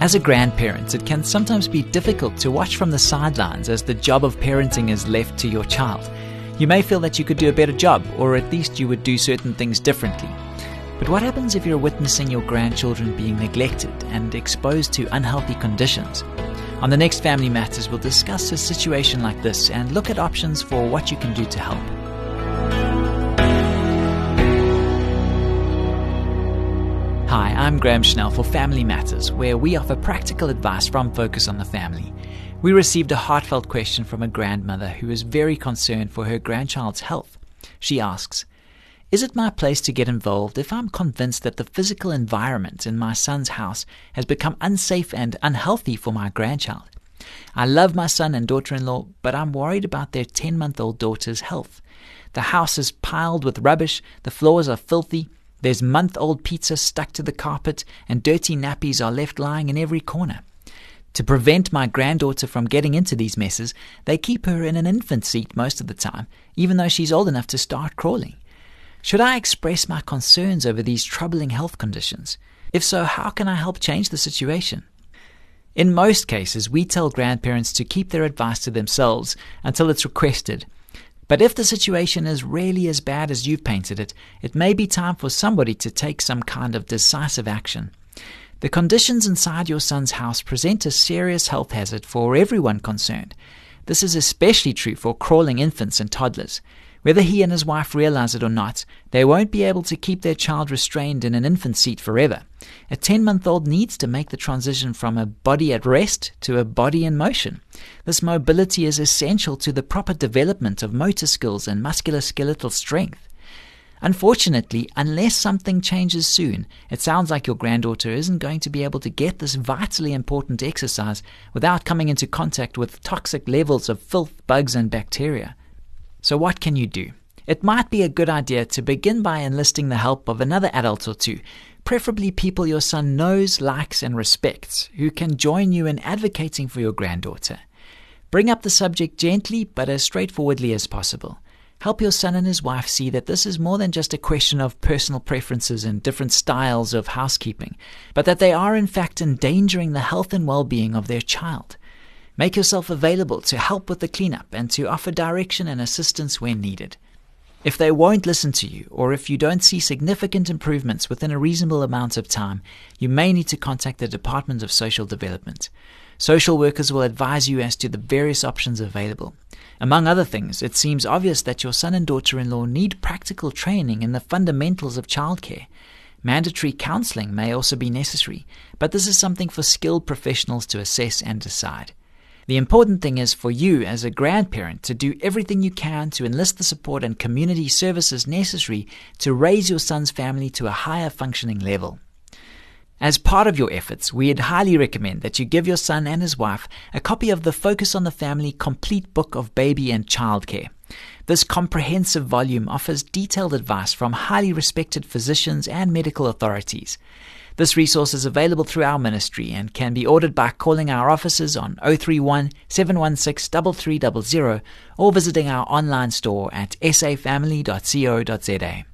As a grandparent, it can sometimes be difficult to watch from the sidelines as the job of parenting is left to your child. You may feel that you could do a better job, or at least you would do certain things differently. But what happens if you're witnessing your grandchildren being neglected and exposed to unhealthy conditions? On the next Family Matters, we'll discuss a situation like this and look at options for what you can do to help. I'm Graham Schnell for Family Matters, where we offer practical advice from Focus on the Family. We received a heartfelt question from a grandmother who is very concerned for her grandchild's health. She asks, Is it my place to get involved if I'm convinced that the physical environment in my son's house has become unsafe and unhealthy for my grandchild? I love my son and daughter in law, but I'm worried about their 10 month old daughter's health. The house is piled with rubbish, the floors are filthy, there's month old pizza stuck to the carpet, and dirty nappies are left lying in every corner. To prevent my granddaughter from getting into these messes, they keep her in an infant seat most of the time, even though she's old enough to start crawling. Should I express my concerns over these troubling health conditions? If so, how can I help change the situation? In most cases, we tell grandparents to keep their advice to themselves until it's requested but if the situation is really as bad as you've painted it, it may be time for somebody to take some kind of decisive action. The conditions inside your son's house present a serious health hazard for everyone concerned. This is especially true for crawling infants and toddlers. Whether he and his wife realize it or not, they won't be able to keep their child restrained in an infant seat forever. A 10 month old needs to make the transition from a body at rest to a body in motion. This mobility is essential to the proper development of motor skills and musculoskeletal strength. Unfortunately, unless something changes soon, it sounds like your granddaughter isn't going to be able to get this vitally important exercise without coming into contact with toxic levels of filth, bugs, and bacteria. So, what can you do? It might be a good idea to begin by enlisting the help of another adult or two, preferably people your son knows, likes, and respects, who can join you in advocating for your granddaughter. Bring up the subject gently but as straightforwardly as possible. Help your son and his wife see that this is more than just a question of personal preferences and different styles of housekeeping, but that they are in fact endangering the health and well being of their child. Make yourself available to help with the cleanup and to offer direction and assistance when needed. If they won't listen to you, or if you don't see significant improvements within a reasonable amount of time, you may need to contact the Department of Social Development. Social workers will advise you as to the various options available. Among other things, it seems obvious that your son and daughter in law need practical training in the fundamentals of childcare. Mandatory counseling may also be necessary, but this is something for skilled professionals to assess and decide. The important thing is for you as a grandparent to do everything you can to enlist the support and community services necessary to raise your son's family to a higher functioning level. As part of your efforts, we'd highly recommend that you give your son and his wife a copy of the Focus on the Family Complete Book of Baby and Childcare. This comprehensive volume offers detailed advice from highly respected physicians and medical authorities. This resource is available through our ministry and can be ordered by calling our offices on 031 716 3300 or visiting our online store at safamily.co.za.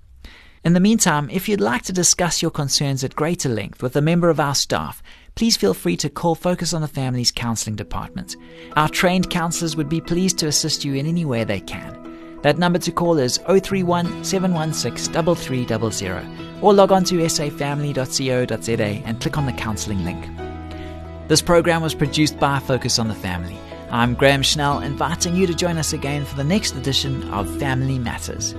In the meantime, if you'd like to discuss your concerns at greater length with a member of our staff, please feel free to call Focus on the Family's Counseling Department. Our trained counselors would be pleased to assist you in any way they can. That number to call is 031 716 3300 or log on to safamily.co.za and click on the counselling link. This program was produced by Focus on the Family. I'm Graham Schnell, inviting you to join us again for the next edition of Family Matters.